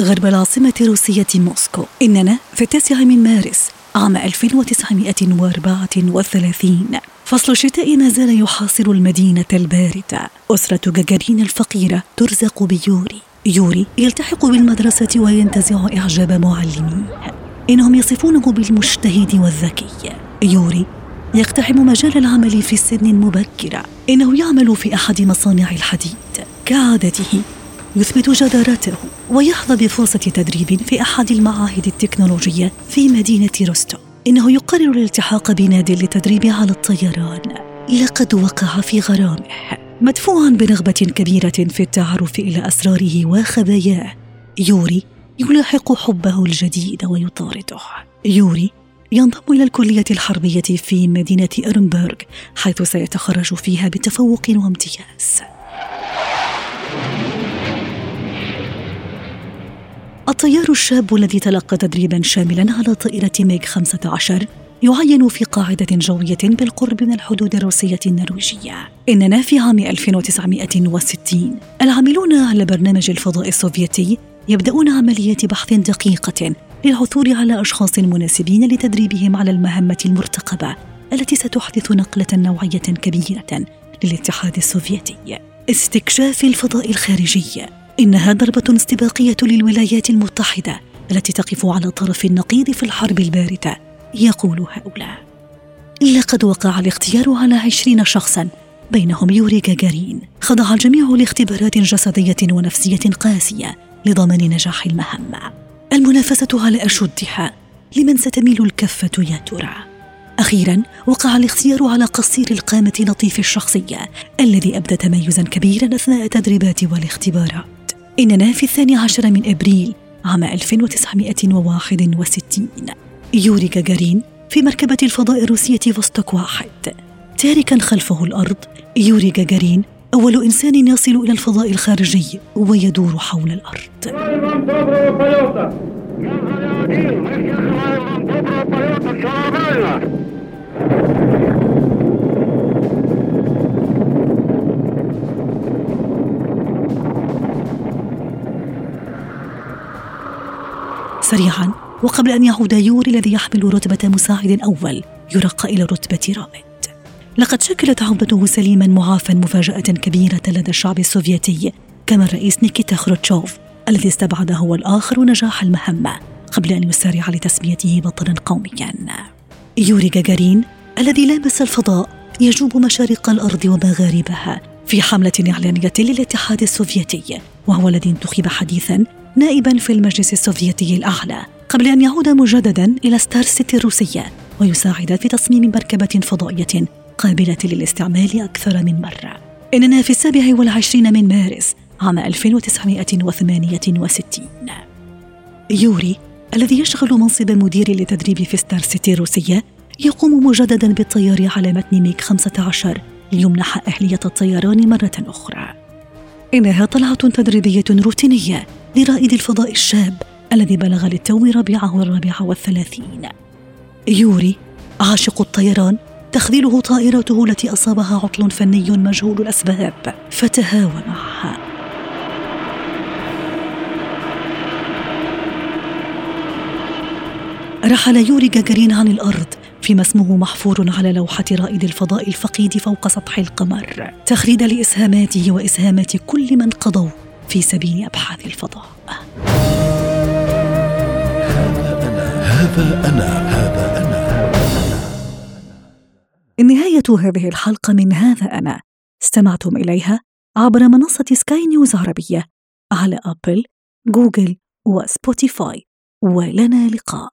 غرب العاصمة الروسية موسكو. إننا في التاسع من مارس عام 1934 فصل الشتاء ما زال يحاصر المدينة الباردة. أسرة جاجارين الفقيرة ترزق بيوري. يوري يلتحق بالمدرسة وينتزع إعجاب معلميه. إنهم يصفونه بالمجتهد والذكي. يوري يقتحم مجال العمل في سن مبكرة. إنه يعمل في أحد مصانع الحديد. كعادته يثبت جدارته ويحظى بفرصة تدريب في أحد المعاهد التكنولوجية في مدينة روستو. إنه يقرر الالتحاق بنادي للتدريب على الطيران. لقد وقع في غرامه. مدفوعا برغبة كبيرة في التعرف إلى أسراره وخباياه. يوري يلاحق حبه الجديد ويطارده. يوري ينضم إلى الكلية الحربية في مدينة إرنبرغ حيث سيتخرج فيها بتفوق وامتياز. الطيار الشاب الذي تلقى تدريبا شاملا على طائرة ميغ 15 يعين في قاعدة جوية بالقرب من الحدود الروسية النرويجية. إننا في عام 1960 العاملون على برنامج الفضاء السوفيتي يبدأون عملية بحث دقيقة للعثور على أشخاص مناسبين لتدريبهم على المهمة المرتقبة التي ستحدث نقلة نوعية كبيرة للاتحاد السوفيتي. استكشاف الفضاء الخارجي. إنها ضربة استباقية للولايات المتحدة التي تقف على طرف النقيض في الحرب الباردة. يقول هؤلاء لقد وقع الاختيار على عشرين شخصا بينهم يوري جاجارين خضع الجميع لاختبارات جسدية ونفسية قاسية لضمان نجاح المهمة المنافسة على أشدها لمن ستميل الكفة يا ترى. أخيرا وقع الاختيار على قصير القامة لطيف الشخصية الذي أبدى تميزا كبيرا أثناء التدريبات والاختبارات إننا في الثاني عشر من إبريل عام 1961 يوري جاجارين في مركبة الفضاء الروسية فوستوك واحد. تاركا خلفه الأرض يوري جاجارين أول إنسان يصل إلى الفضاء الخارجي ويدور حول الأرض. سريعا وقبل أن يعود يوري الذي يحمل رتبة مساعد أول يرقى إلى رتبة رائد. لقد شكلت عودته سليما معافى مفاجأة كبيرة لدى الشعب السوفيتي كما الرئيس نيكيتا خروتشوف الذي استبعد هو الآخر نجاح المهمة قبل أن يسارع لتسميته بطلا قوميا. يوري جاجارين الذي لامس الفضاء يجوب مشارق الأرض ومغاربها في حملة إعلانية للاتحاد السوفيتي وهو الذي انتخب حديثا نائبا في المجلس السوفيتي الأعلى قبل أن يعود مجددا إلى Star City الروسية ويساعد في تصميم مركبة فضائية قابلة للاستعمال أكثر من مرة. إننا في السابع والعشرين من مارس عام 1968 يوري الذي يشغل منصب مدير للتدريب في Star City الروسية يقوم مجددا بالطيران على متن ميغ 15 ليمنح أهلية الطيران مرة أخرى. إنها طلعة تدريبية روتينية لرائد الفضاء الشاب الذي بلغ للتو ربيعه الرابع والثلاثين. يوري عاشق الطيران تخذله طائرته التي أصابها عطل فني مجهول الأسباب فتهاوى معها. رحل يوري جاجارين عن الأرض فيما اسمه محفور على لوحة رائد الفضاء الفقيد فوق سطح القمر. تخليد لإسهاماته وإسهامات كل من قضوا في سبيل أبحاث الفضاء. هذا أنا هذا أنا نهاية هذه الحلقة من هذا أنا. استمعتم إليها عبر منصة سكاي نيوز عربية على أبل، جوجل وسبوتيفاي. ولنا لقاء.